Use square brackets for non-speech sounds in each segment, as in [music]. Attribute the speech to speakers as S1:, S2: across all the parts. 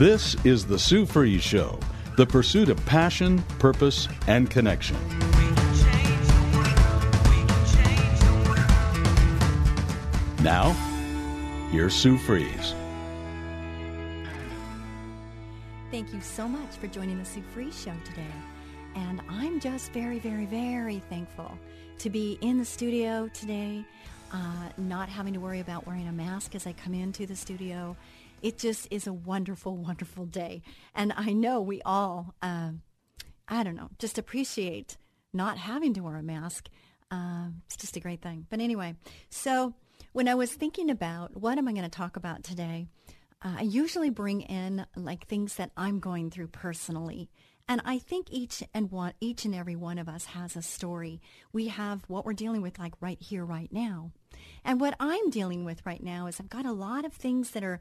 S1: This is the Sue Fries Show, the pursuit of passion, purpose, and connection. Now, here's Sue Fries.
S2: Thank you so much for joining the Sue Fries Show today. And I'm just very, very, very thankful to be in the studio today, uh, not having to worry about wearing a mask as I come into the studio it just is a wonderful, wonderful day. And I know we all, uh, I don't know, just appreciate not having to wear a mask. Uh, it's just a great thing. But anyway, so when I was thinking about what am I going to talk about today, uh, I usually bring in like things that I'm going through personally. And I think each and one, each and every one of us has a story. We have what we're dealing with like right here, right now. And what I'm dealing with right now is I've got a lot of things that are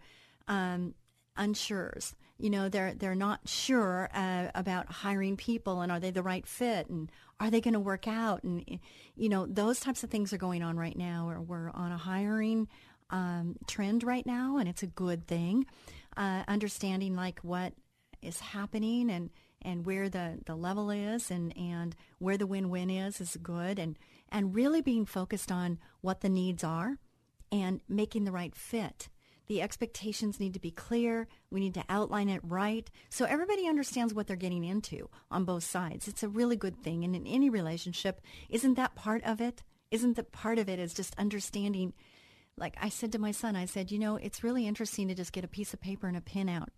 S2: um, unsures. You know, they're they're not sure uh, about hiring people and are they the right fit and are they going to work out and you know those types of things are going on right now. Or we're on a hiring um, trend right now, and it's a good thing. Uh, understanding like what is happening and and where the, the level is and, and where the win-win is is good and, and really being focused on what the needs are and making the right fit the expectations need to be clear. We need to outline it right so everybody understands what they're getting into on both sides. It's a really good thing. And in any relationship, isn't that part of it? Isn't that part of it is just understanding? Like I said to my son, I said, you know, it's really interesting to just get a piece of paper and a pen out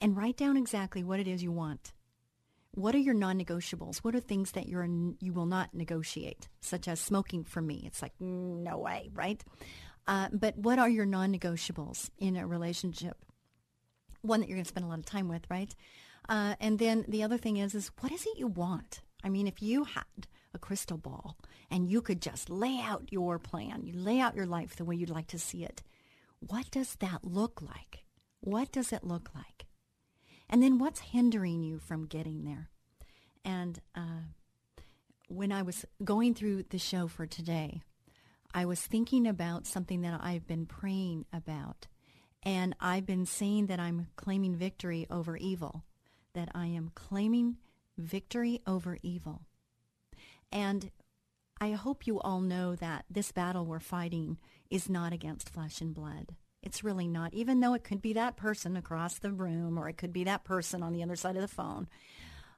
S2: and write down exactly what it is you want. What are your non-negotiables? What are things that you're you will not negotiate, such as smoking for me? It's like mm, no way, right? Uh, but what are your non-negotiables in a relationship? One that you're going to spend a lot of time with, right? Uh, and then the other thing is, is what is it you want? I mean, if you had a crystal ball and you could just lay out your plan, you lay out your life the way you'd like to see it, what does that look like? What does it look like? And then what's hindering you from getting there? And uh, when I was going through the show for today, I was thinking about something that I've been praying about. And I've been saying that I'm claiming victory over evil, that I am claiming victory over evil. And I hope you all know that this battle we're fighting is not against flesh and blood. It's really not, even though it could be that person across the room or it could be that person on the other side of the phone.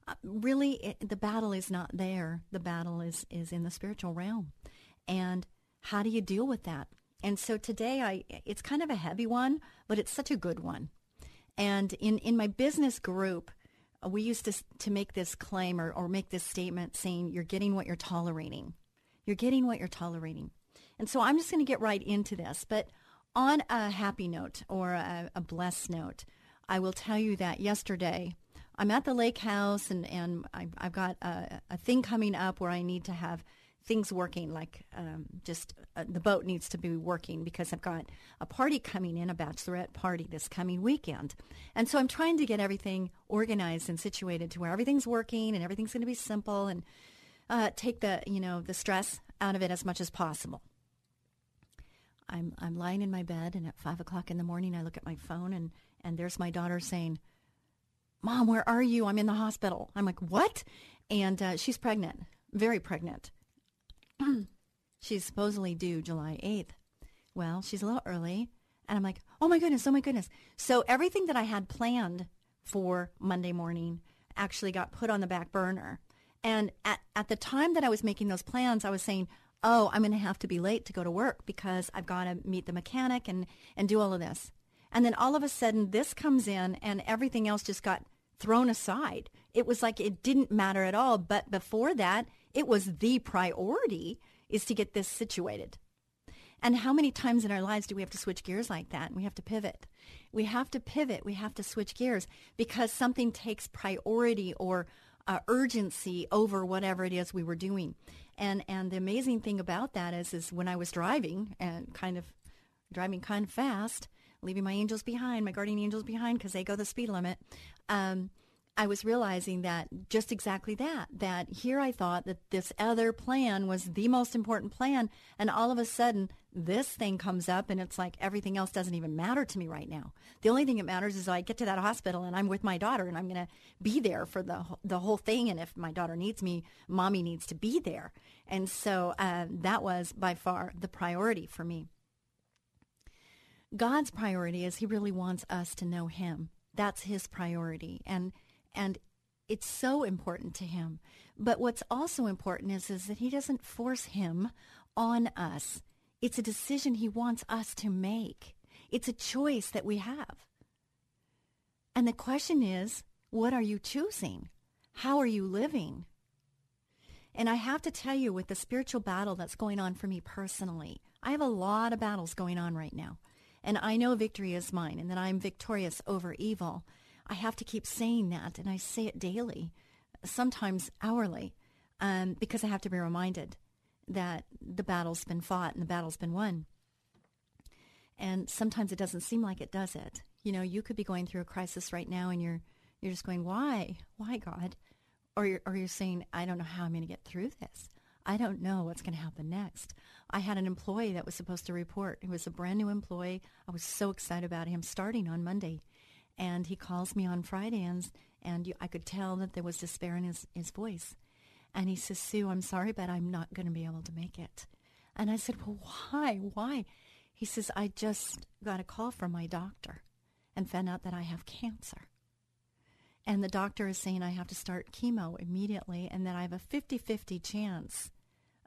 S2: Uh, really, it, the battle is not there. The battle is, is in the spiritual realm. And how do you deal with that? And so today I it's kind of a heavy one, but it's such a good one. And in, in my business group, uh, we used to, to make this claim or, or make this statement saying, you're getting what you're tolerating. You're getting what you're tolerating. And so I'm just going to get right into this. But on a happy note or a, a blessed note, I will tell you that yesterday I'm at the lake house and, and I, I've got a, a thing coming up where I need to have – things working, like um, just uh, the boat needs to be working because I've got a party coming in, a bachelorette party this coming weekend. And so I'm trying to get everything organized and situated to where everything's working and everything's going to be simple and uh, take the, you know, the stress out of it as much as possible. I'm, I'm lying in my bed and at five o'clock in the morning, I look at my phone and, and there's my daughter saying, Mom, where are you? I'm in the hospital. I'm like, what? And uh, she's pregnant, very pregnant. [clears throat] she's supposedly due July 8th. Well, she's a little early. And I'm like, oh my goodness, oh my goodness. So everything that I had planned for Monday morning actually got put on the back burner. And at, at the time that I was making those plans, I was saying, oh, I'm going to have to be late to go to work because I've got to meet the mechanic and, and do all of this. And then all of a sudden, this comes in and everything else just got thrown aside. It was like it didn't matter at all. But before that, it was the priority is to get this situated. And how many times in our lives do we have to switch gears like that? And we have to pivot. We have to pivot. We have to switch gears because something takes priority or uh, urgency over whatever it is we were doing. And and the amazing thing about that is is when I was driving and kind of driving kind of fast, leaving my angels behind, my guardian angels behind because they go the speed limit. Um, I was realizing that just exactly that, that here I thought that this other plan was the most important plan. And all of a sudden, this thing comes up and it's like everything else doesn't even matter to me right now. The only thing that matters is I get to that hospital and I'm with my daughter and I'm going to be there for the, the whole thing. And if my daughter needs me, mommy needs to be there. And so uh, that was by far the priority for me. God's priority is he really wants us to know him. That's his priority. And and it's so important to him. But what's also important is, is that he doesn't force him on us. It's a decision he wants us to make. It's a choice that we have. And the question is, what are you choosing? How are you living? And I have to tell you, with the spiritual battle that's going on for me personally, I have a lot of battles going on right now. And I know victory is mine and that I'm victorious over evil. I have to keep saying that, and I say it daily, sometimes hourly, um, because I have to be reminded that the battle's been fought and the battle's been won. And sometimes it doesn't seem like it, does it? You know, you could be going through a crisis right now, and you're you're just going, "Why, why, God?" Or you're, or you're saying, "I don't know how I'm going to get through this. I don't know what's going to happen next." I had an employee that was supposed to report. He was a brand new employee. I was so excited about him starting on Monday and he calls me on Friday and, and you, I could tell that there was despair in his, his voice. And he says, Sue, I'm sorry, but I'm not going to be able to make it. And I said, well, why? Why? He says, I just got a call from my doctor and found out that I have cancer. And the doctor is saying I have to start chemo immediately and that I have a 50-50 chance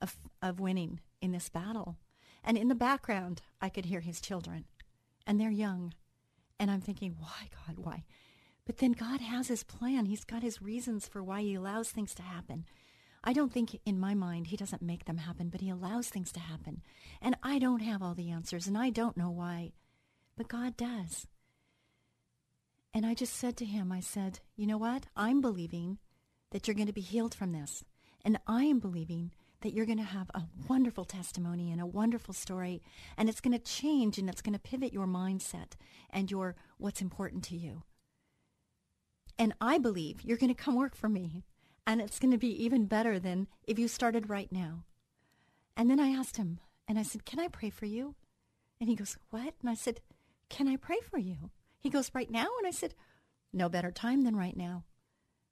S2: of, of winning in this battle. And in the background, I could hear his children. And they're young. And I'm thinking, why, God, why? But then God has his plan. He's got his reasons for why he allows things to happen. I don't think in my mind he doesn't make them happen, but he allows things to happen. And I don't have all the answers and I don't know why, but God does. And I just said to him, I said, you know what? I'm believing that you're going to be healed from this. And I am believing that you're going to have a wonderful testimony and a wonderful story and it's going to change and it's going to pivot your mindset and your what's important to you. And I believe you're going to come work for me and it's going to be even better than if you started right now. And then I asked him and I said, "Can I pray for you?" And he goes, "What?" And I said, "Can I pray for you?" He goes, "Right now?" And I said, "No better time than right now."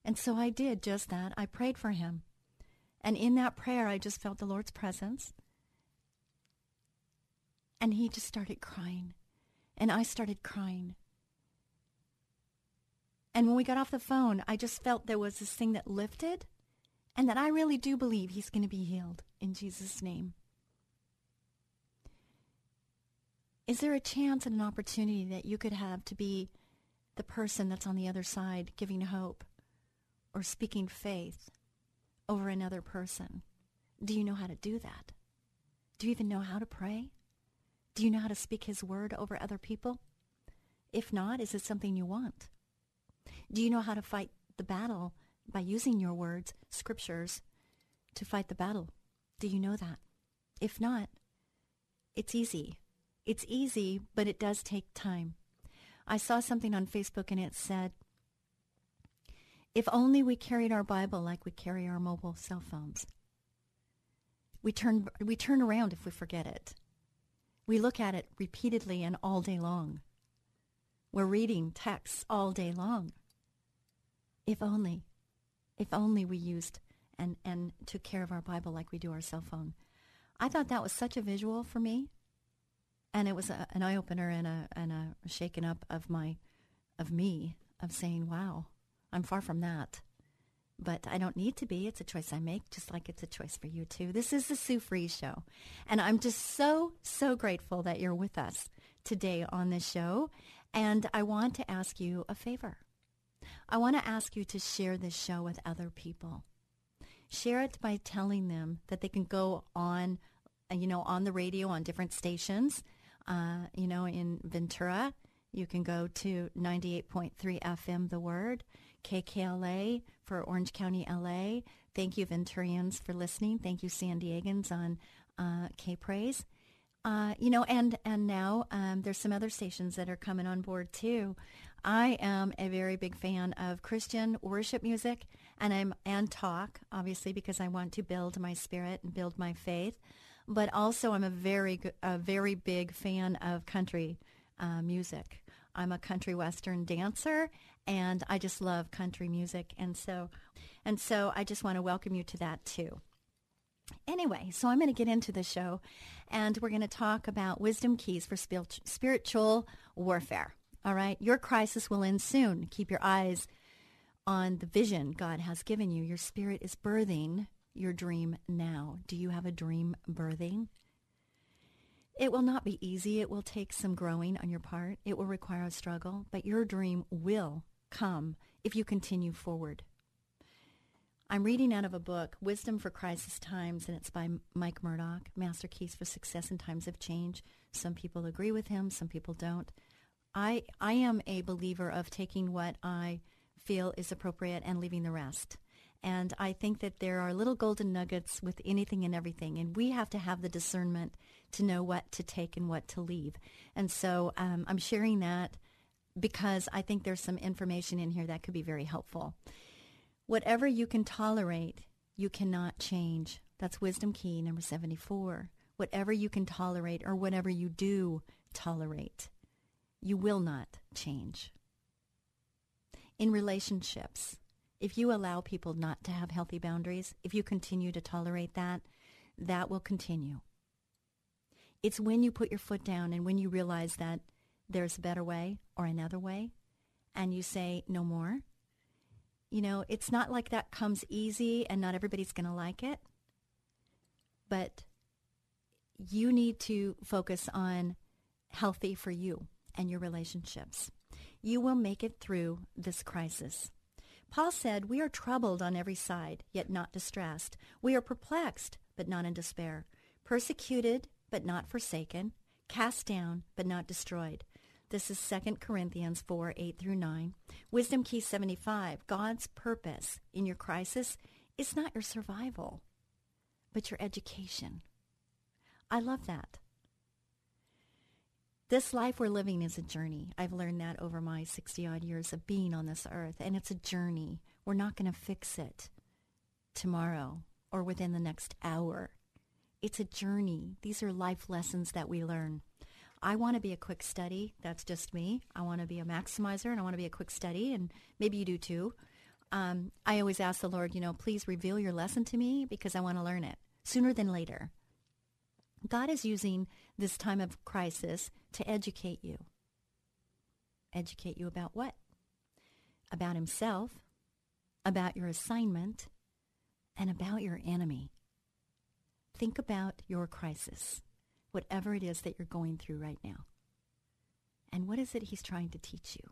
S2: And so I did just that. I prayed for him. And in that prayer, I just felt the Lord's presence. And he just started crying. And I started crying. And when we got off the phone, I just felt there was this thing that lifted and that I really do believe he's going to be healed in Jesus' name. Is there a chance and an opportunity that you could have to be the person that's on the other side giving hope or speaking faith over another person? Do you know how to do that? Do you even know how to pray? Do you know how to speak his word over other people? If not, is it something you want? Do you know how to fight the battle by using your words, scriptures, to fight the battle? Do you know that? If not, it's easy. It's easy, but it does take time. I saw something on Facebook and it said, if only we carried our Bible like we carry our mobile cell phones. We turn, we turn around if we forget it. We look at it repeatedly and all day long. We're reading texts all day long. If only, if only we used and, and took care of our Bible like we do our cell phone. I thought that was such a visual for me. And it was a, an eye opener and a, and a shaking up of my, of me, of saying, wow, I'm far from that. But I don't need to be. It's a choice I make, just like it's a choice for you too. This is the Sue Fries Show. And I'm just so, so grateful that you're with us today on this show. And I want to ask you a favor. I want to ask you to share this show with other people. Share it by telling them that they can go on, uh, you know, on the radio on different stations. Uh, you know, in Ventura, you can go to 98.3 FM, The Word. KKLA for Orange County, LA. Thank you, Venturians, for listening. Thank you, San Diegans, on uh, K Praise. Uh, you know, and and now um, there's some other stations that are coming on board too. I am a very big fan of Christian worship music, and I'm and talk obviously because I want to build my spirit and build my faith. But also, I'm a very a very big fan of country uh, music. I'm a country western dancer, and I just love country music, and so and so I just want to welcome you to that too. Anyway, so I'm going to get into the show, and we're going to talk about wisdom keys for spiritual warfare. All right, your crisis will end soon. Keep your eyes on the vision God has given you. Your spirit is birthing your dream now. Do you have a dream birthing? It will not be easy. It will take some growing on your part. It will require a struggle, but your dream will come if you continue forward. I'm reading out of a book, Wisdom for Crisis Times, and it's by Mike Murdock, Master Keys for Success in Times of Change. Some people agree with him, some people don't. I, I am a believer of taking what I feel is appropriate and leaving the rest. And I think that there are little golden nuggets with anything and everything. And we have to have the discernment to know what to take and what to leave. And so um, I'm sharing that because I think there's some information in here that could be very helpful. Whatever you can tolerate, you cannot change. That's wisdom key number 74. Whatever you can tolerate or whatever you do tolerate, you will not change. In relationships, if you allow people not to have healthy boundaries, if you continue to tolerate that, that will continue. It's when you put your foot down and when you realize that there's a better way or another way, and you say no more, you know, it's not like that comes easy and not everybody's going to like it. But you need to focus on healthy for you and your relationships. You will make it through this crisis. Paul said, We are troubled on every side, yet not distressed. We are perplexed, but not in despair. Persecuted, but not forsaken. Cast down, but not destroyed. This is 2 Corinthians 4, 8 through 9. Wisdom Key 75, God's purpose in your crisis is not your survival, but your education. I love that. This life we're living is a journey. I've learned that over my 60 odd years of being on this earth, and it's a journey. We're not going to fix it tomorrow or within the next hour. It's a journey. These are life lessons that we learn. I want to be a quick study. That's just me. I want to be a maximizer and I want to be a quick study. And maybe you do too. Um, I always ask the Lord, you know, please reveal your lesson to me because I want to learn it sooner than later. God is using this time of crisis to educate you. Educate you about what? About himself, about your assignment, and about your enemy. Think about your crisis whatever it is that you're going through right now. And what is it he's trying to teach you?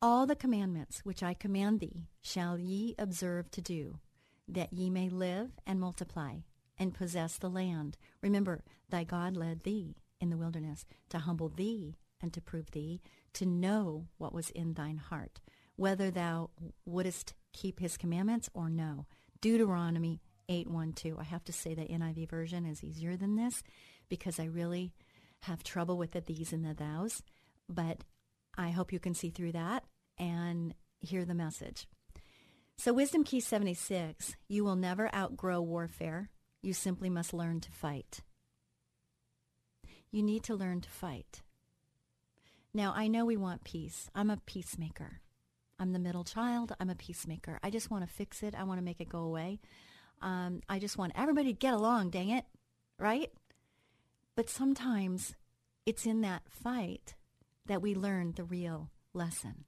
S2: All the commandments which I command thee shall ye observe to do, that ye may live and multiply and possess the land. Remember, thy God led thee in the wilderness to humble thee and to prove thee, to know what was in thine heart, whether thou wouldest keep his commandments or no. Deuteronomy 812. I have to say that NIV version is easier than this because I really have trouble with the these and the thous. But I hope you can see through that and hear the message. So, Wisdom Key 76 you will never outgrow warfare. You simply must learn to fight. You need to learn to fight. Now, I know we want peace. I'm a peacemaker. I'm the middle child. I'm a peacemaker. I just want to fix it. I want to make it go away. Um, I just want everybody to get along, dang it, right? But sometimes it's in that fight that we learn the real lesson.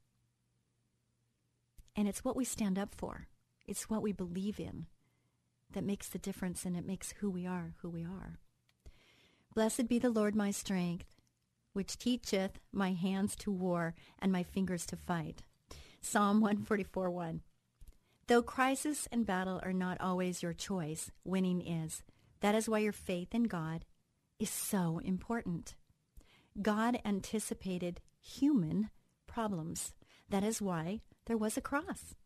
S2: And it's what we stand up for, it's what we believe in that makes the difference and it makes who we are who we are. Blessed be the Lord my strength, which teacheth my hands to war and my fingers to fight. Psalm 144 1. Though crisis and battle are not always your choice, winning is. That is why your faith in God is so important. God anticipated human problems. That is why there was a cross.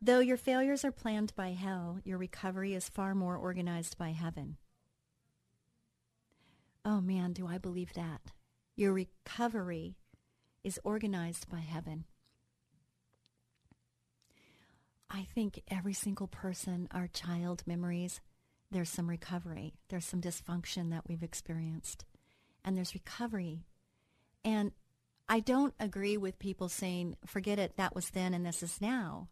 S2: Though your failures are planned by hell, your recovery is far more organized by heaven. Oh man, do I believe that. Your recovery is organized by heaven. I think every single person, our child memories, there's some recovery, there's some dysfunction that we've experienced, and there's recovery. And I don't agree with people saying, forget it, that was then and this is now,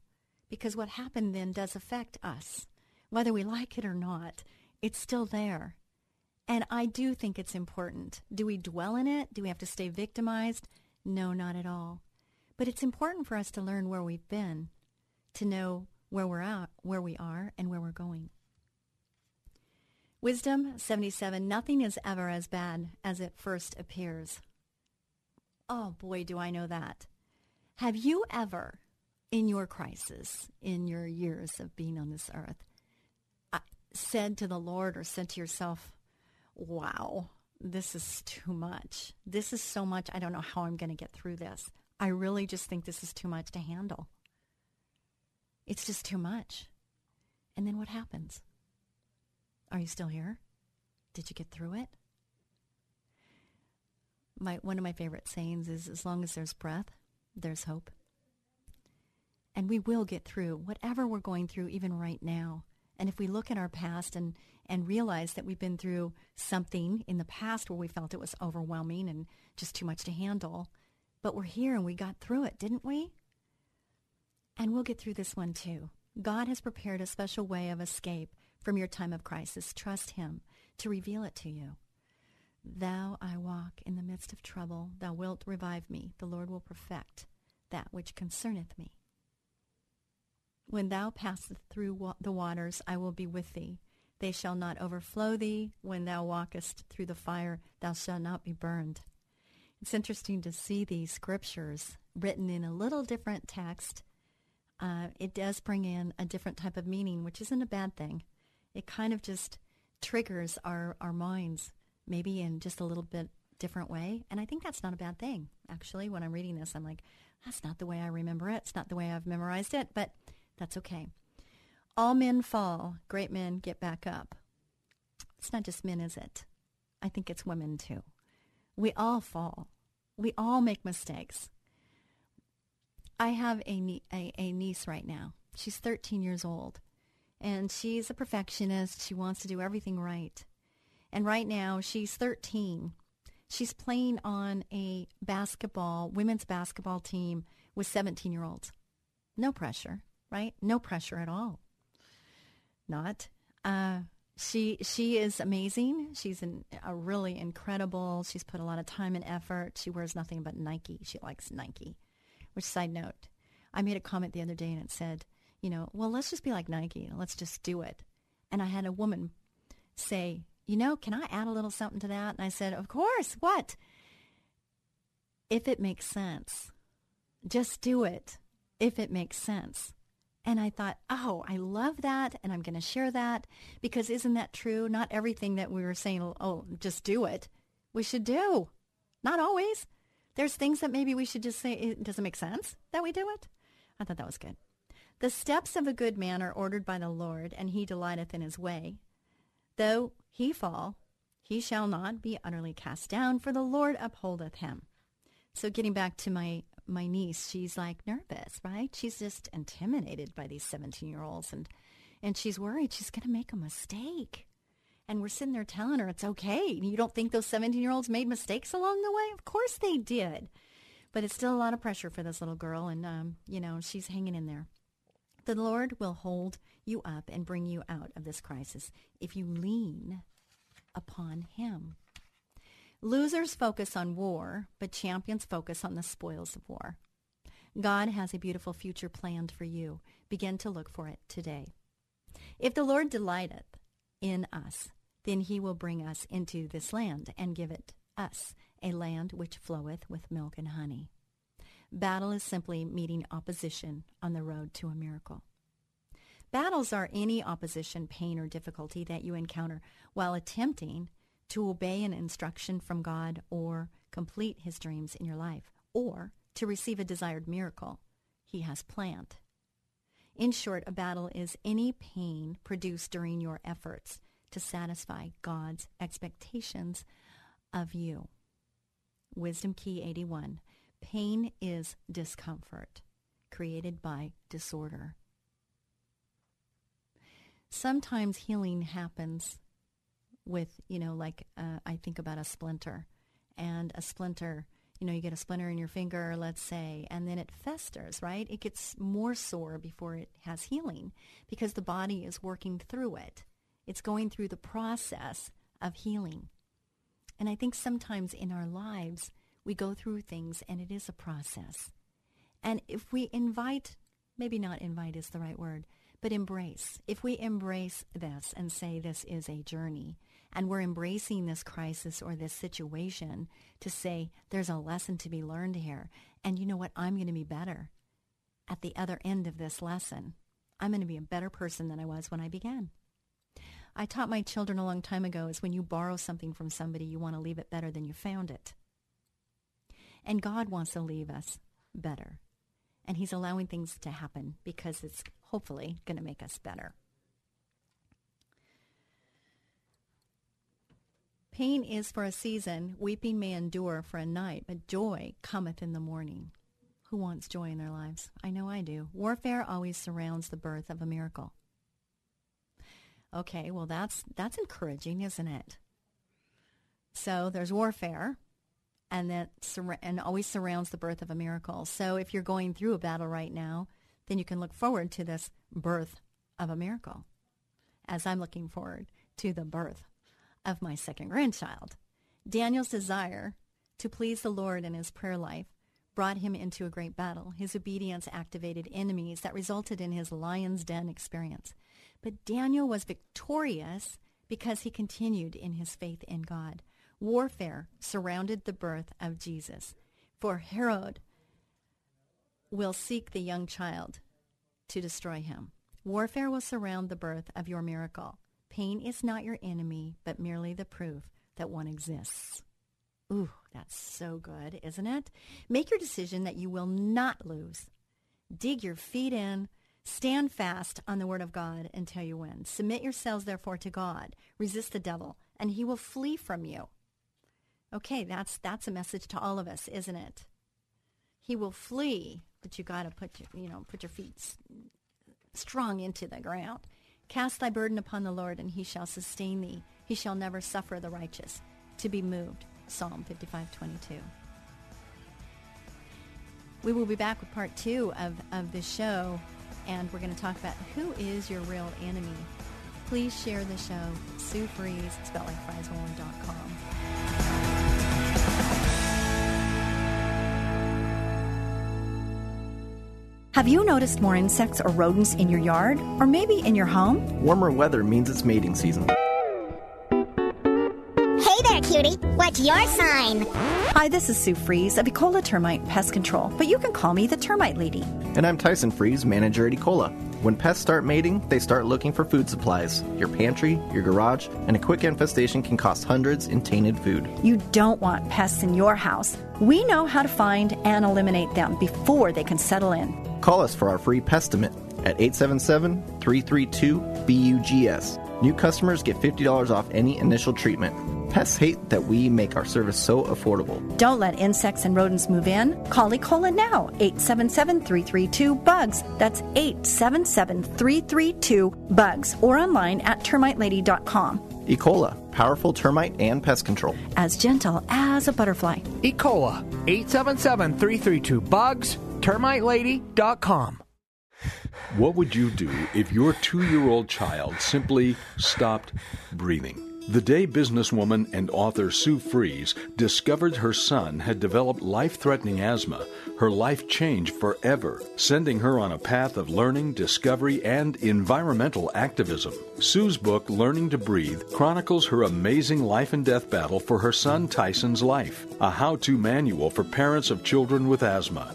S2: because what happened then does affect us. Whether we like it or not, it's still there. And I do think it's important. Do we dwell in it? Do we have to stay victimized? No, not at all. But it's important for us to learn where we've been to know where we're at, where we are, and where we're going. Wisdom 77. Nothing is ever as bad as it first appears. Oh boy, do I know that. Have you ever, in your crisis, in your years of being on this earth, uh, said to the Lord or said to yourself, wow, this is too much. This is so much. I don't know how I'm going to get through this. I really just think this is too much to handle. It's just too much. And then what happens? Are you still here? Did you get through it? My, one of my favorite sayings is as long as there's breath, there's hope. And we will get through whatever we're going through, even right now. And if we look at our past and, and realize that we've been through something in the past where we felt it was overwhelming and just too much to handle, but we're here and we got through it, didn't we? And we'll get through this one too. God has prepared a special way of escape from your time of crisis. Trust him to reveal it to you. Thou I walk in the midst of trouble. Thou wilt revive me. The Lord will perfect that which concerneth me. When thou passest through wa- the waters, I will be with thee. They shall not overflow thee. When thou walkest through the fire, thou shalt not be burned. It's interesting to see these scriptures written in a little different text uh, it does bring in a different type of meaning, which isn't a bad thing. It kind of just triggers our, our minds, maybe in just a little bit different way. And I think that's not a bad thing, actually. When I'm reading this, I'm like, that's not the way I remember it. It's not the way I've memorized it, but that's okay. All men fall, great men get back up. It's not just men, is it? I think it's women too. We all fall. We all make mistakes. I have a, a, a niece right now. She's 13 years old, and she's a perfectionist. She wants to do everything right. And right now, she's 13. She's playing on a basketball, women's basketball team with 17 year olds. No pressure, right? No pressure at all. Not. Uh, she she is amazing. She's an, a really incredible. She's put a lot of time and effort. She wears nothing but Nike. She likes Nike. Which side note, I made a comment the other day and it said, you know, well, let's just be like Nike. Let's just do it. And I had a woman say, you know, can I add a little something to that? And I said, of course. What? If it makes sense, just do it. If it makes sense. And I thought, oh, I love that. And I'm going to share that because isn't that true? Not everything that we were saying, oh, just do it, we should do. Not always, there's things that maybe we should just say, eh, it doesn't make sense that we do it. I thought that was good. The steps of a good man are ordered by the Lord, and he delighteth in his way. Though he fall, he shall not be utterly cast down, for the Lord upholdeth him. So getting back to my my niece, she's like nervous, right? She's just intimidated by these 17-year-olds and and she's worried she's going to make a mistake. And we're sitting there telling her it's okay. You don't think those 17 year olds made mistakes along the way? Of course they did. But it's still a lot of pressure for this little girl. And, um, you know, she's hanging in there. The Lord will hold you up and bring you out of this crisis if you lean upon Him. Losers focus on war, but champions focus on the spoils of war. God has a beautiful future planned for you. Begin to look for it today. If the Lord delighteth in us, then he will bring us into this land and give it us, a land which floweth with milk and honey. Battle is simply meeting opposition on the road to a miracle. Battles are any opposition, pain, or difficulty that you encounter while attempting to obey an instruction from God or complete his dreams in your life or to receive a desired miracle he has planned. In short, a battle is any pain produced during your efforts to satisfy God's expectations of you. Wisdom Key 81 Pain is discomfort created by disorder. Sometimes healing happens with, you know, like uh, I think about a splinter and a splinter you know, you get a splinter in your finger, let's say, and then it festers, right? It gets more sore before it has healing because the body is working through it. It's going through the process of healing. And I think sometimes in our lives, we go through things and it is a process. And if we invite, maybe not invite is the right word, but embrace. If we embrace this and say this is a journey, and we're embracing this crisis or this situation to say there's a lesson to be learned here, and you know what, I'm going to be better at the other end of this lesson. I'm going to be a better person than I was when I began. I taught my children a long time ago is when you borrow something from somebody, you want to leave it better than you found it. And God wants to leave us better. And He's allowing things to happen because it's hopefully going to make us better. Pain is for a season, weeping may endure for a night, but joy cometh in the morning. Who wants joy in their lives? I know I do. Warfare always surrounds the birth of a miracle. Okay, well that's that's encouraging, isn't it? So there's warfare, and that sur- and always surrounds the birth of a miracle. So if you're going through a battle right now, then you can look forward to this birth of a miracle, as I'm looking forward to the birth of my second grandchild. Daniel's desire to please the Lord in his prayer life brought him into a great battle. His obedience activated enemies that resulted in his lion's den experience. But Daniel was victorious because he continued in his faith in God. Warfare surrounded the birth of Jesus. For Herod will seek the young child to destroy him. Warfare will surround the birth of your miracle. Pain is not your enemy, but merely the proof that one exists. Ooh, that's so good, isn't it? Make your decision that you will not lose. Dig your feet in Stand fast on the word of God until you win. Submit yourselves, therefore, to God. Resist the devil, and he will flee from you. Okay, that's, that's a message to all of us, isn't it? He will flee, but you got to put your, you know, put your feet strong into the ground. Cast thy burden upon the Lord, and he shall sustain thee. He shall never suffer the righteous to be moved. Psalm 55, 22. We will be back with part two of, of the show and we're going to talk about who is your real enemy. Please share the show. Sue Fries, spelled like frieswollen.com.
S3: Have you noticed more insects or rodents in your yard or maybe in your home?
S4: Warmer weather means it's mating season.
S5: Judy. What's your sign?
S3: Hi, this is Sue Fries of Ecola Termite Pest Control, but you can call me the Termite Lady.
S4: And I'm Tyson Fries, manager at Ecola. When pests start mating, they start looking for food supplies your pantry, your garage, and a quick infestation can cost hundreds in tainted food.
S3: You don't want pests in your house. We know how to find and eliminate them before they can settle in.
S4: Call us for our free pestimate at 877 332 BUGS. New customers get $50 off any initial treatment. Pests hate that we make our service so affordable.
S3: Don't let insects and rodents move in. Call Ecola now, 877 332 BUGS. That's 877 332 BUGS or online at termitelady.com.
S4: Ecola, powerful termite and pest control.
S3: As gentle as a butterfly.
S6: Ecola, 877 332 BUGS, termitelady.com.
S7: What would you do if your two year old child simply stopped breathing? The day businesswoman and author Sue Fries discovered her son had developed life threatening asthma, her life changed forever, sending her on a path of learning, discovery, and environmental activism. Sue's book, Learning to Breathe, chronicles her amazing life and death battle for her son Tyson's life, a how to manual for parents of children with asthma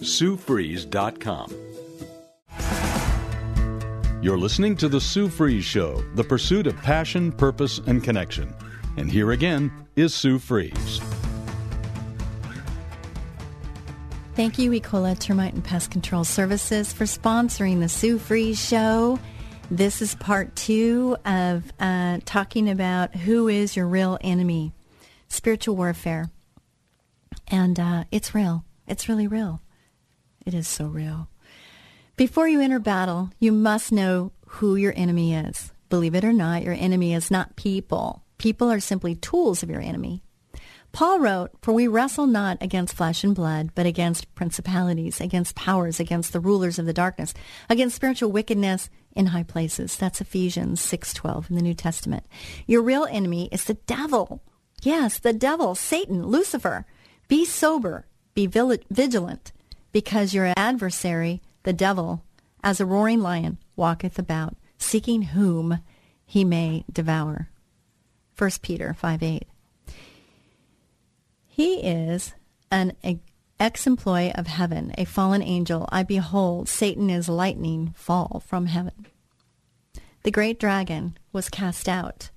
S7: SueFries.com. SueFries.com. You're listening to The Sue Fries Show, the pursuit of passion, purpose, and connection. And here again is Sue Fries.
S2: Thank you, Ecola Termite and Pest Control Services, for sponsoring The Sue Fries Show. This is part two of uh, talking about who is your real enemy, spiritual warfare. And uh, it's real. It's really real. It is so real. Before you enter battle, you must know who your enemy is. Believe it or not, your enemy is not people. People are simply tools of your enemy. Paul wrote, For we wrestle not against flesh and blood, but against principalities, against powers, against the rulers of the darkness, against spiritual wickedness in high places. That's Ephesians 6.12 in the New Testament. Your real enemy is the devil. Yes, the devil, Satan, Lucifer. Be sober. Be vigilant, because your adversary, the devil, as a roaring lion, walketh about, seeking whom he may devour. 1 Peter 5 8. He is an ex employee of heaven, a fallen angel. I behold, Satan is lightning fall from heaven. The great dragon was cast out,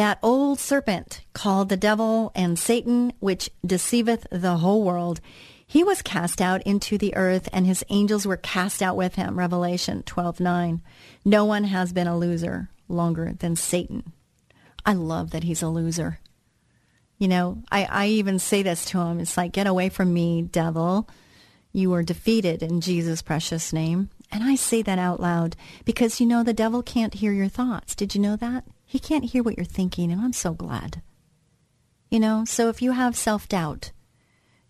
S2: that old serpent called the devil and Satan, which deceiveth the whole world. He was cast out into the earth, and his angels were cast out with him. Revelation 12 9. No one has been a loser longer than Satan. I love that he's a loser. You know, I, I even say this to him. It's like, get away from me, devil. You are defeated in Jesus' precious name. And I say that out loud because, you know, the devil can't hear your thoughts. Did you know that? He can't hear what you're thinking, and I'm so glad. You know, so if you have self-doubt,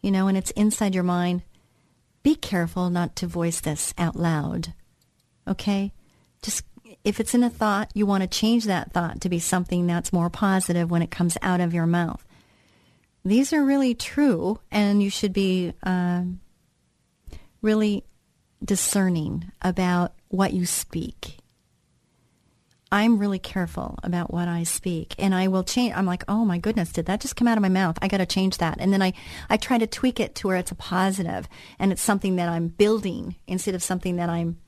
S2: you know, and it's inside your mind, be careful not to voice this out loud. Okay? Just if it's in a thought, you want to change that thought to be something that's more positive when it comes out of your mouth. These are really true, and you should be um, really discerning about what you speak. I'm really careful about what I speak and I will change. I'm like, oh my goodness, did that just come out of my mouth? I got to change that. And then I, I try to tweak it to where it's a positive and it's something that I'm building instead of something that I'm,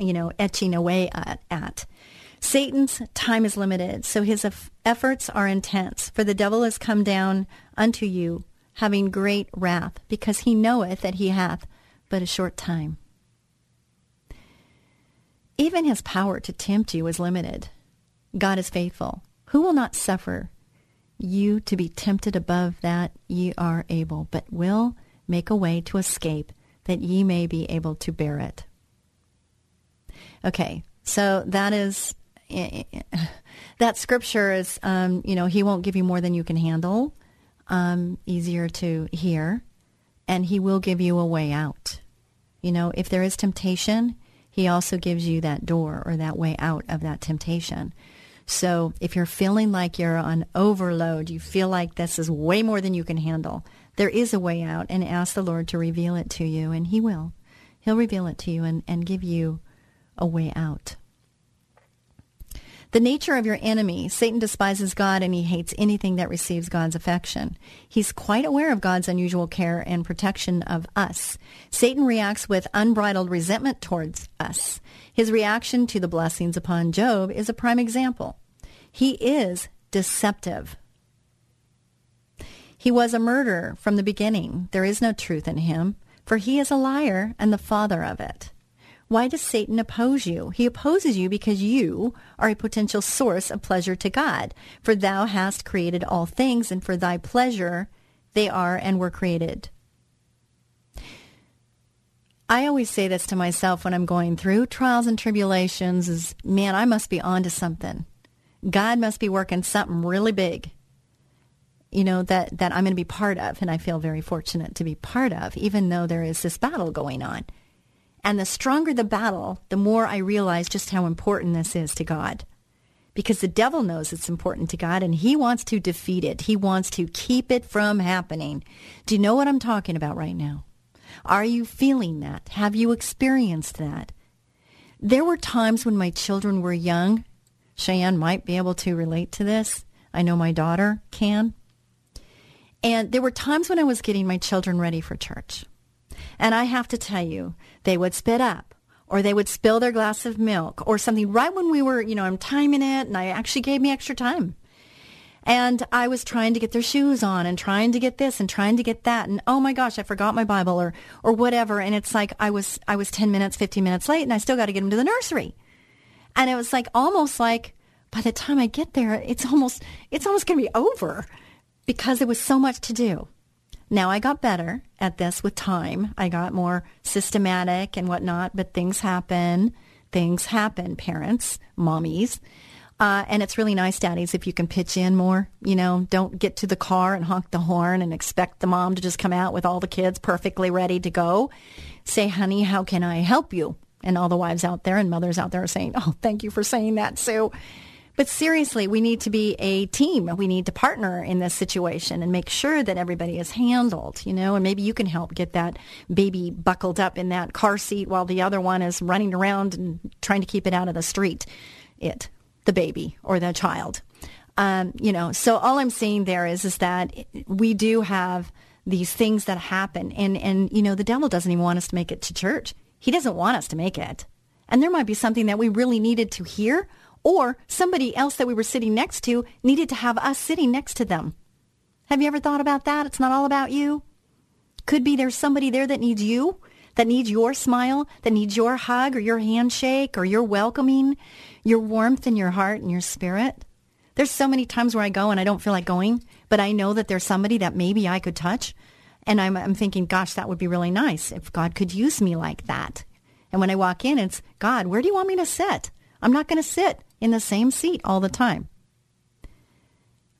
S2: you know, etching away at. at. Satan's time is limited, so his efforts are intense. For the devil has come down unto you, having great wrath, because he knoweth that he hath but a short time. Even his power to tempt you is limited. God is faithful. Who will not suffer you to be tempted above that ye are able, but will make a way to escape that ye may be able to bear it? Okay, so that is eh, eh, [laughs] that scripture is, um, you know, he won't give you more than you can handle. Um, easier to hear, and he will give you a way out. You know, if there is temptation, he also gives you that door or that way out of that temptation. So if you're feeling like you're on overload, you feel like this is way more than you can handle, there is a way out and ask the Lord to reveal it to you, and He will. He'll reveal it to you and, and give you a way out. The nature of your enemy, Satan despises God and he hates anything that receives God's affection. He's quite aware of God's unusual care and protection of us. Satan reacts with unbridled resentment towards us. His reaction to the blessings upon Job is a prime example. He is deceptive. He was a murderer from the beginning. There is no truth in him, for he is a liar and the father of it. Why does Satan oppose you? He opposes you because you are a potential source of pleasure to God. For thou hast created all things, and for thy pleasure they are and were created. I always say this to myself when I'm going through trials and tribulations is, man, I must be onto something. God must be working something really big you know that that I'm going to be part of and I feel very fortunate to be part of even though there is this battle going on and the stronger the battle, the more I realize just how important this is to God. Because the devil knows it's important to God and he wants to defeat it. He wants to keep it from happening. Do you know what I'm talking about right now? Are you feeling that? Have you experienced that? There were times when my children were young. Cheyenne might be able to relate to this. I know my daughter can. And there were times when I was getting my children ready for church. And I have to tell you, they would spit up or they would spill their glass of milk or something right when we were, you know, I'm timing it and I actually gave me extra time. And I was trying to get their shoes on and trying to get this and trying to get that and oh my gosh, I forgot my Bible or or whatever and it's like I was I was 10 minutes, 15 minutes late and I still got to get them to the nursery. And it was like almost like by the time I get there, it's almost it's almost going to be over because there was so much to do. Now I got better at this with time. I got more systematic and whatnot, but things happen. Things happen, parents, mommies. Uh, and it's really nice, daddies, if you can pitch in more. You know, don't get to the car and honk the horn and expect the mom to just come out with all the kids perfectly ready to go. Say, honey, how can I help you? And all the wives out there and mothers out there are saying, oh, thank you for saying that, Sue. But seriously, we need to be a team. We need to partner in this situation and make sure that everybody is handled, you know, and maybe you can help get that baby buckled up in that car seat while the other one is running around and trying to keep it out of the street. It, the baby or the child. Um, you know, so all I'm saying there is, is that we do have these things that happen and, and, you know, the devil doesn't even want us to make it to church. He doesn't want us to make it. And there might be something that we really needed to hear or somebody else that we were sitting next to needed to have us sitting next to them. Have you ever thought about that? It's not all about you. Could be there's somebody there that needs you, that needs your smile, that needs your hug or your handshake or your welcoming, your warmth in your heart and your spirit. There's so many times where I go and I don't feel like going, but I know that there's somebody that maybe I could touch. And I'm, I'm thinking, gosh, that would be really nice if God could use me like that. And when I walk in, it's, God, where do you want me to sit? I'm not going to sit in the same seat all the time.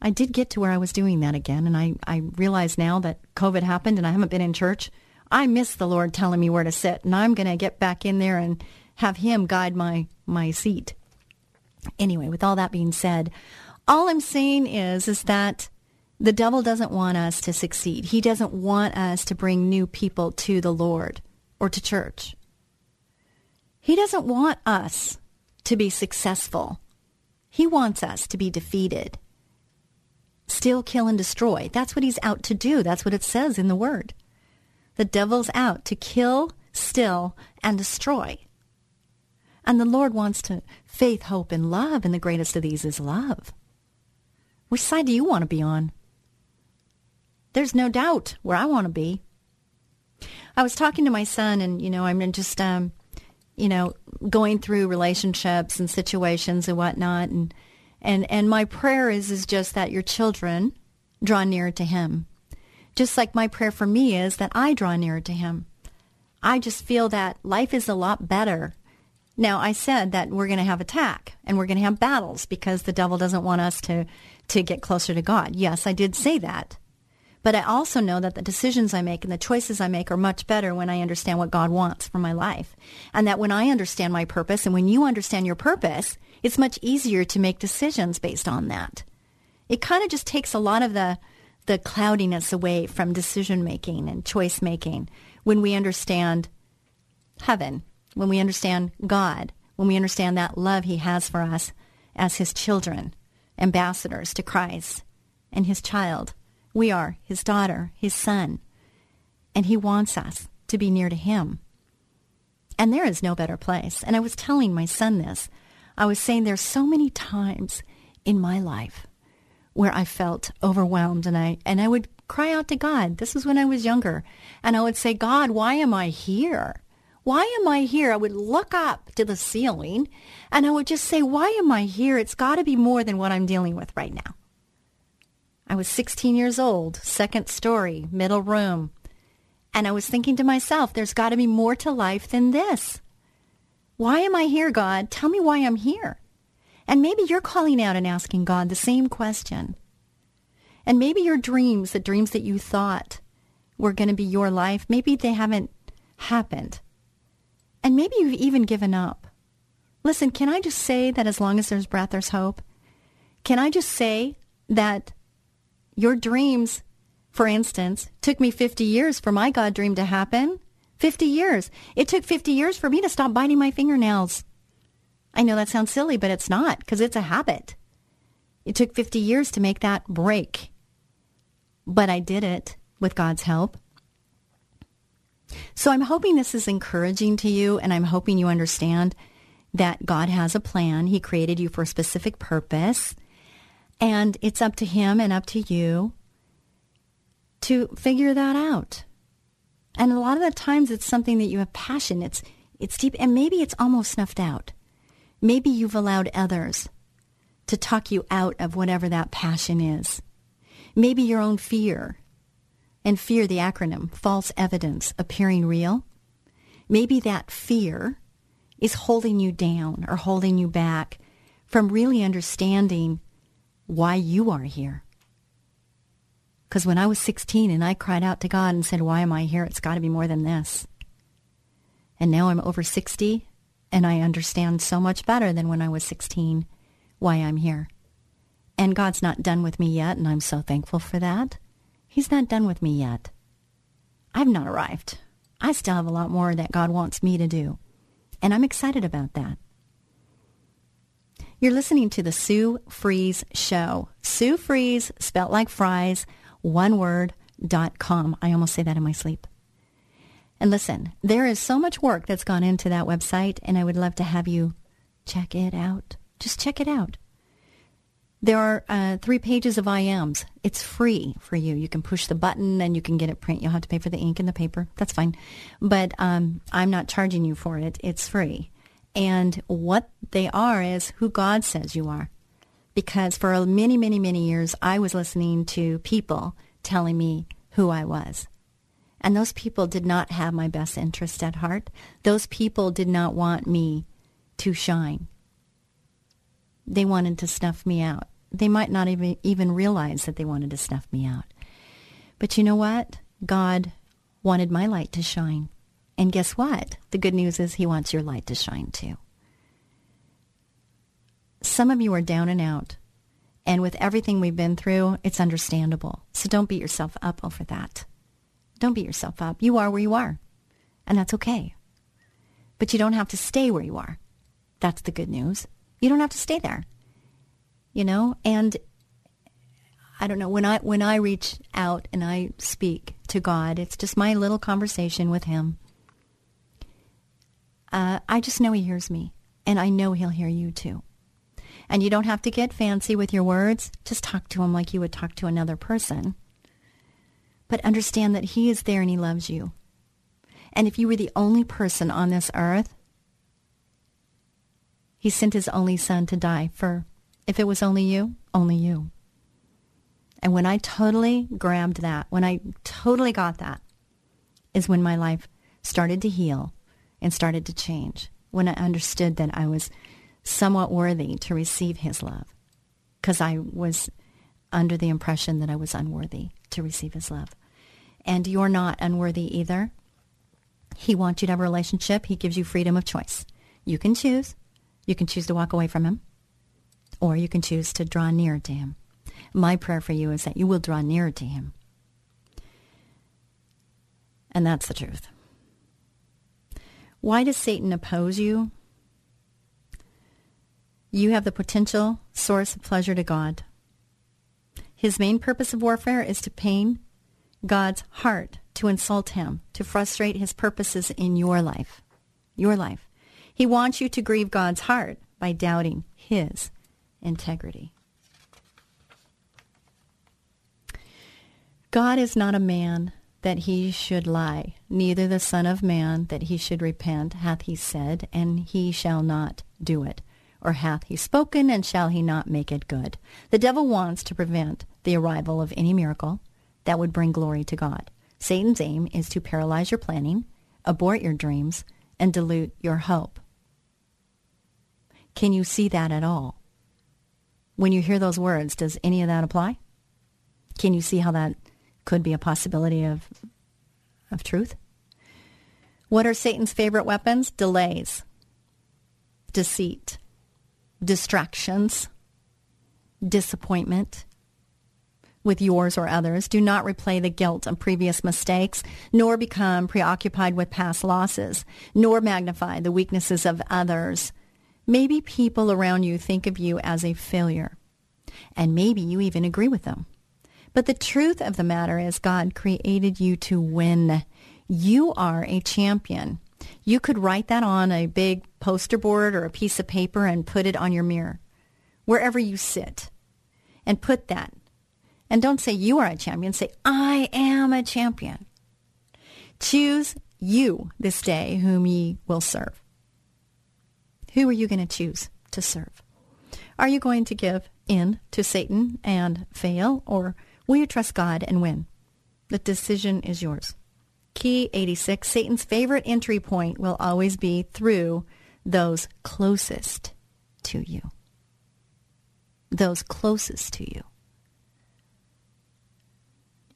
S2: I did get to where I was doing that again, and I, I realize now that COVID happened and I haven't been in church. I miss the Lord telling me where to sit, and I'm going to get back in there and have Him guide my, my seat. Anyway, with all that being said, all I'm saying is, is that the devil doesn't want us to succeed. He doesn't want us to bring new people to the Lord or to church. He doesn't want us to be successful. He wants us to be defeated. Steal, kill, and destroy. That's what he's out to do. That's what it says in the word. The devil's out to kill, steal, and destroy. And the Lord wants to faith, hope, and love. And the greatest of these is love. Which side do you want to be on? There's no doubt where I want to be. I was talking to my son, and, you know, I'm just, um, you know, going through relationships and situations and whatnot. And, and, and my prayer is, is just that your children draw nearer to him. Just like my prayer for me is that I draw nearer to him. I just feel that life is a lot better. Now, I said that we're going to have attack and we're going to have battles because the devil doesn't want us to, to get closer to God. Yes, I did say that. But I also know that the decisions I make and the choices I make are much better when I understand what God wants for my life. And that when I understand my purpose and when you understand your purpose, it's much easier to make decisions based on that. It kind of just takes a lot of the, the cloudiness away from decision making and choice making when we understand heaven, when we understand God, when we understand that love he has for us as his children, ambassadors to Christ and his child. We are his daughter, his son, and he wants us to be near to him. And there is no better place. And I was telling my son this. I was saying there's so many times in my life where I felt overwhelmed and I and I would cry out to God. This is when I was younger. And I would say, God, why am I here? Why am I here? I would look up to the ceiling and I would just say, why am I here? It's got to be more than what I'm dealing with right now. I was 16 years old, second story, middle room. And I was thinking to myself, there's got to be more to life than this. Why am I here, God? Tell me why I'm here. And maybe you're calling out and asking God the same question. And maybe your dreams, the dreams that you thought were going to be your life, maybe they haven't happened. And maybe you've even given up. Listen, can I just say that as long as there's breath, there's hope? Can I just say that your dreams, for instance, took me 50 years for my God dream to happen. 50 years. It took 50 years for me to stop biting my fingernails. I know that sounds silly, but it's not because it's a habit. It took 50 years to make that break. But I did it with God's help. So I'm hoping this is encouraging to you, and I'm hoping you understand that God has a plan. He created you for a specific purpose. And it's up to him and up to you to figure that out. And a lot of the times it's something that you have passion. It's it's deep and maybe it's almost snuffed out. Maybe you've allowed others to talk you out of whatever that passion is. Maybe your own fear. And fear the acronym, false evidence appearing real. Maybe that fear is holding you down or holding you back from really understanding why you are here. Because when I was 16 and I cried out to God and said, why am I here? It's got to be more than this. And now I'm over 60 and I understand so much better than when I was 16 why I'm here. And God's not done with me yet, and I'm so thankful for that. He's not done with me yet. I've not arrived. I still have a lot more that God wants me to do. And I'm excited about that. You're listening to the Sue Fries Show. Sue Fries, spelt like fries, one word, dot com. I almost say that in my sleep. And listen, there is so much work that's gone into that website, and I would love to have you check it out. Just check it out. There are uh, three pages of IMs. It's free for you. You can push the button and you can get it print. You'll have to pay for the ink and the paper. That's fine. But um, I'm not charging you for it. It's free. And what they are is who God says you are. Because for many, many, many years, I was listening to people telling me who I was. And those people did not have my best interest at heart. Those people did not want me to shine. They wanted to snuff me out. They might not even, even realize that they wanted to snuff me out. But you know what? God wanted my light to shine. And guess what? The good news is he wants your light to shine too. Some of you are down and out. And with everything we've been through, it's understandable. So don't beat yourself up over that. Don't beat yourself up. You are where you are. And that's okay. But you don't have to stay where you are. That's the good news. You don't have to stay there. You know, and I don't know when I when I reach out and I speak to God, it's just my little conversation with him. I just know he hears me and I know he'll hear you too. And you don't have to get fancy with your words. Just talk to him like you would talk to another person. But understand that he is there and he loves you. And if you were the only person on this earth, he sent his only son to die for, if it was only you, only you. And when I totally grabbed that, when I totally got that, is when my life started to heal and started to change when I understood that I was somewhat worthy to receive his love because I was under the impression that I was unworthy to receive his love. And you're not unworthy either. He wants you to have a relationship. He gives you freedom of choice. You can choose. You can choose to walk away from him or you can choose to draw near to him. My prayer for you is that you will draw near to him. And that's the truth. Why does Satan oppose you? You have the potential source of pleasure to God. His main purpose of warfare is to pain God's heart, to insult him, to frustrate his purposes in your life. Your life. He wants you to grieve God's heart by doubting his integrity. God is not a man that he should lie. Neither the Son of Man that he should repent hath he said, and he shall not do it. Or hath he spoken, and shall he not make it good? The devil wants to prevent the arrival of any miracle that would bring glory to God. Satan's aim is to paralyze your planning, abort your dreams, and dilute your hope. Can you see that at all? When you hear those words, does any of that apply? Can you see how that could be a possibility of of truth. What are Satan's favorite weapons? Delays, deceit, distractions, disappointment with yours or others. Do not replay the guilt of previous mistakes, nor become preoccupied with past losses, nor magnify the weaknesses of others. Maybe people around you think of you as a failure, and maybe you even agree with them. But the truth of the matter is God created you to win. You are a champion. You could write that on a big poster board or a piece of paper and put it on your mirror, wherever you sit, and put that. And don't say you are a champion. Say, I am a champion. Choose you this day whom ye will serve. Who are you going to choose to serve? Are you going to give in to Satan and fail or Will you trust God and win? The decision is yours. Key 86 Satan's favorite entry point will always be through those closest to you. Those closest to you.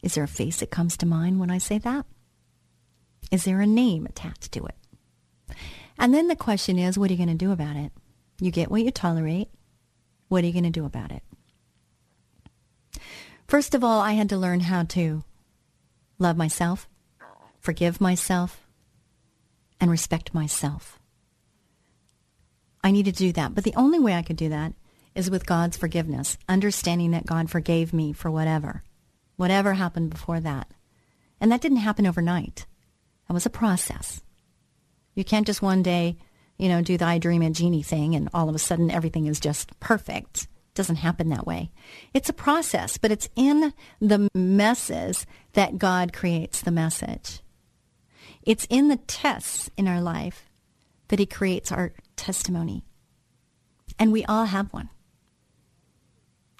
S2: Is there a face that comes to mind when I say that? Is there a name attached to it? And then the question is, what are you going to do about it? You get what you tolerate. What are you going to do about it? First of all, I had to learn how to love myself, forgive myself, and respect myself. I needed to do that. But the only way I could do that is with God's forgiveness, understanding that God forgave me for whatever, whatever happened before that. And that didn't happen overnight. That was a process. You can't just one day, you know, do the I Dream of Jeannie thing and all of a sudden everything is just perfect doesn't happen that way. It's a process, but it's in the messes that God creates the message. It's in the tests in our life that he creates our testimony. And we all have one.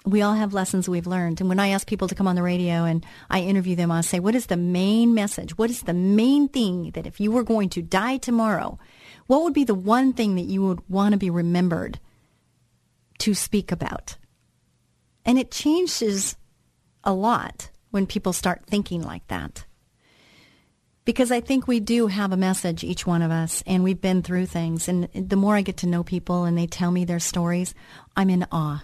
S2: We all have lessons we've learned. And when I ask people to come on the radio and I interview them, i say, what is the main message? What is the main thing that if you were going to die tomorrow, what would be the one thing that you would want to be remembered to speak about. And it changes a lot when people start thinking like that. Because I think we do have a message, each one of us, and we've been through things. And the more I get to know people and they tell me their stories, I'm in awe.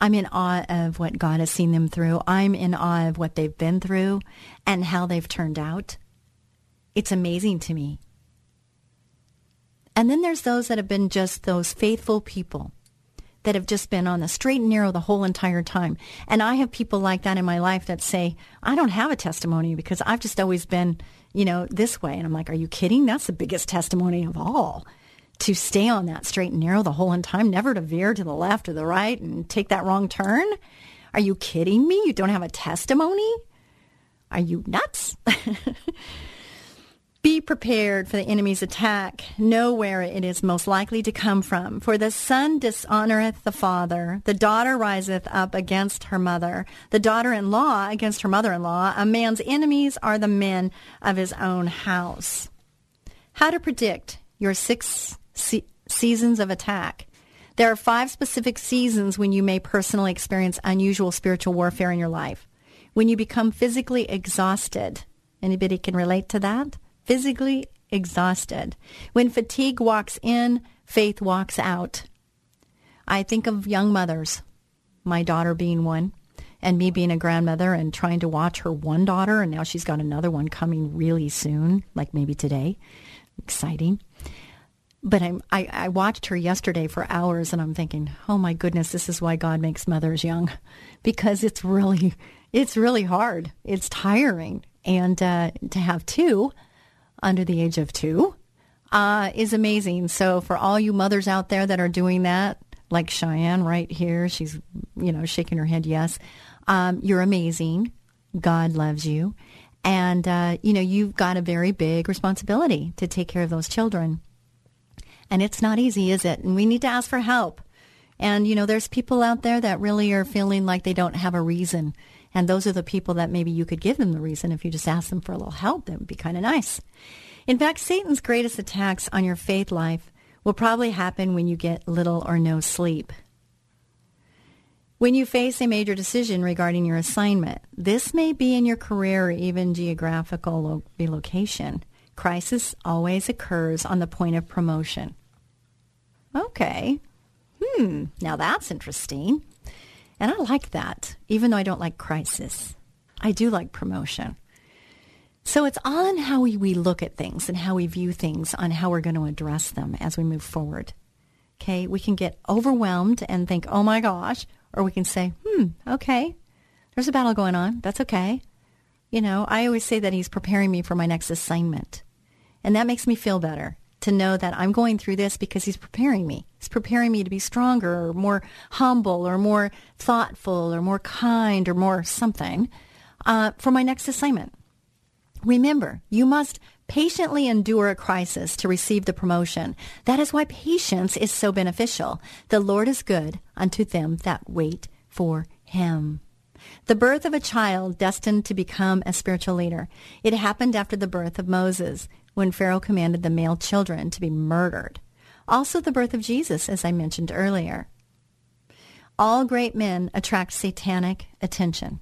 S2: I'm in awe of what God has seen them through. I'm in awe of what they've been through and how they've turned out. It's amazing to me. And then there's those that have been just those faithful people that have just been on the straight and narrow the whole entire time. And I have people like that in my life that say, I don't have a testimony because I've just always been, you know, this way. And I'm like, are you kidding? That's the biggest testimony of all to stay on that straight and narrow the whole entire time, never to veer to the left or the right and take that wrong turn. Are you kidding me? You don't have a testimony? Are you nuts? [laughs] Be prepared for the enemy's attack. Know where it is most likely to come from. For the son dishonoreth the father. The daughter riseth up against her mother. The daughter-in-law against her mother-in-law. A man's enemies are the men of his own house. How to predict your six se- seasons of attack. There are five specific seasons when you may personally experience unusual spiritual warfare in your life. When you become physically exhausted. Anybody can relate to that? physically exhausted. When fatigue walks in, faith walks out. I think of young mothers, my daughter being one, and me being a grandmother and trying to watch her one daughter, and now she's got another one coming really soon, like maybe today. Exciting. But I'm, I, I watched her yesterday for hours, and I'm thinking, oh my goodness, this is why God makes mothers young, [laughs] because it's really, it's really hard. It's tiring, and uh, to have two, under the age of two uh, is amazing. So for all you mothers out there that are doing that, like Cheyenne right here, she's you know shaking her head yes. Um, you're amazing. God loves you, and uh, you know you've got a very big responsibility to take care of those children. And it's not easy, is it? And we need to ask for help. And you know, there's people out there that really are feeling like they don't have a reason and those are the people that maybe you could give them the reason if you just ask them for a little help. That would be kind of nice. In fact, Satan's greatest attacks on your faith life will probably happen when you get little or no sleep. When you face a major decision regarding your assignment, this may be in your career or even geographical relocation. Crisis always occurs on the point of promotion. Okay. Hmm, now that's interesting. And I like that, even though I don't like crisis. I do like promotion. So it's on how we, we look at things and how we view things on how we're going to address them as we move forward. Okay, we can get overwhelmed and think, oh my gosh, or we can say, hmm, okay, there's a battle going on. That's okay. You know, I always say that he's preparing me for my next assignment. And that makes me feel better to know that I'm going through this because he's preparing me. He's preparing me to be stronger or more humble or more thoughtful or more kind or more something uh, for my next assignment. Remember, you must patiently endure a crisis to receive the promotion. That is why patience is so beneficial. The Lord is good unto them that wait for him. The birth of a child destined to become a spiritual leader. It happened after the birth of Moses when Pharaoh commanded the male children to be murdered. Also the birth of Jesus, as I mentioned earlier. All great men attract satanic attention.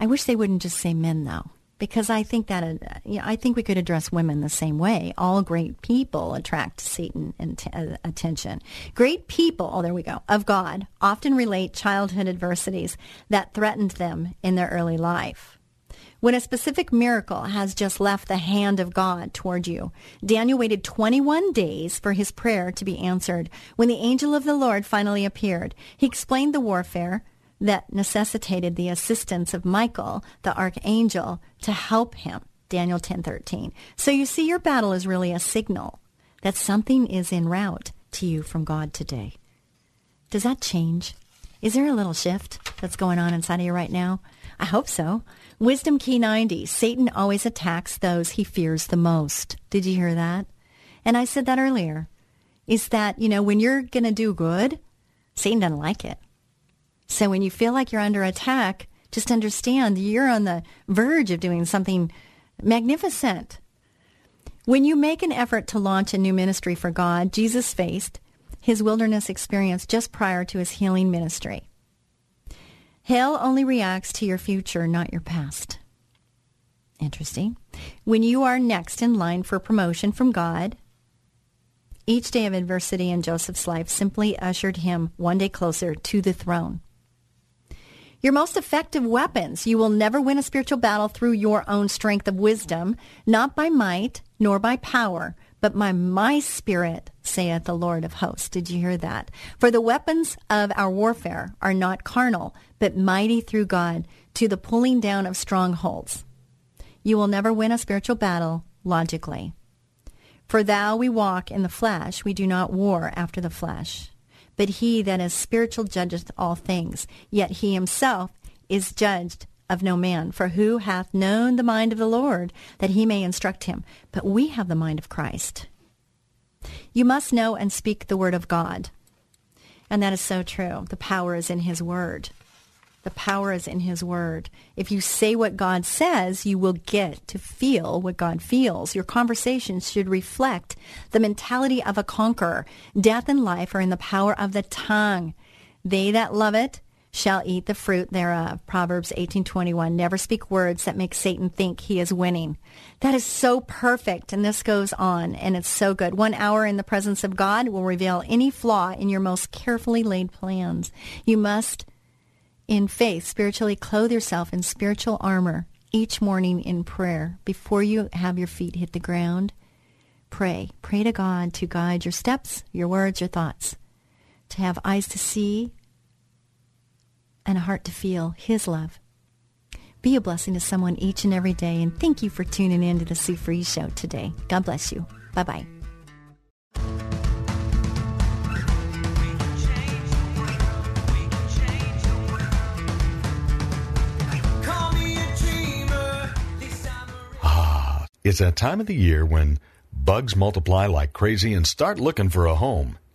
S2: I wish they wouldn't just say men, though, because I think that uh, you know, I think we could address women the same way. All great people attract Satan uh, attention. Great people, oh, there we go, of God often relate childhood adversities that threatened them in their early life when a specific miracle has just left the hand of God toward you. Daniel waited 21 days for his prayer to be answered. When the angel of the Lord finally appeared, he explained the warfare that necessitated the assistance of Michael, the archangel, to help him. Daniel 10:13. So you see your battle is really a signal that something is en route to you from God today. Does that change? Is there a little shift that's going on inside of you right now? I hope so. Wisdom Key 90, Satan always attacks those he fears the most. Did you hear that? And I said that earlier. Is that, you know, when you're going to do good, Satan doesn't like it. So when you feel like you're under attack, just understand you're on the verge of doing something magnificent. When you make an effort to launch a new ministry for God, Jesus faced his wilderness experience just prior to his healing ministry. Hell only reacts to your future, not your past. Interesting. When you are next in line for promotion from God, each day of adversity in Joseph's life simply ushered him one day closer to the throne. Your most effective weapons. You will never win a spiritual battle through your own strength of wisdom, not by might nor by power, but by my spirit, saith the Lord of hosts. Did you hear that? For the weapons of our warfare are not carnal, but mighty through God to the pulling down of strongholds. You will never win a spiritual battle logically. For thou we walk in the flesh, we do not war after the flesh. But he that is spiritual judgeth all things, yet he himself is judged of no man. For who hath known the mind of the Lord, that he may instruct him? But we have the mind of Christ. You must know and speak the word of God. And that is so true. The power is in his word. The power is in his word. If you say what God says, you will get to feel what God feels. Your conversations should reflect the mentality of a conqueror. Death and life are in the power of the tongue. They that love it shall eat the fruit thereof. Proverbs 18:21. Never speak words that make Satan think he is winning. That is so perfect and this goes on and it's so good. 1 hour in the presence of God will reveal any flaw in your most carefully laid plans. You must in faith spiritually clothe yourself in spiritual armor each morning in prayer before you have your feet hit the ground. Pray. Pray to God to guide your steps, your words, your thoughts. To have eyes to see, and a heart to feel His love. Be a blessing to someone each and every day, and thank you for tuning in to the Sue Fries Show today. God bless you. Bye bye. Ah,
S8: it's that time of the year when bugs multiply like crazy and start looking for a home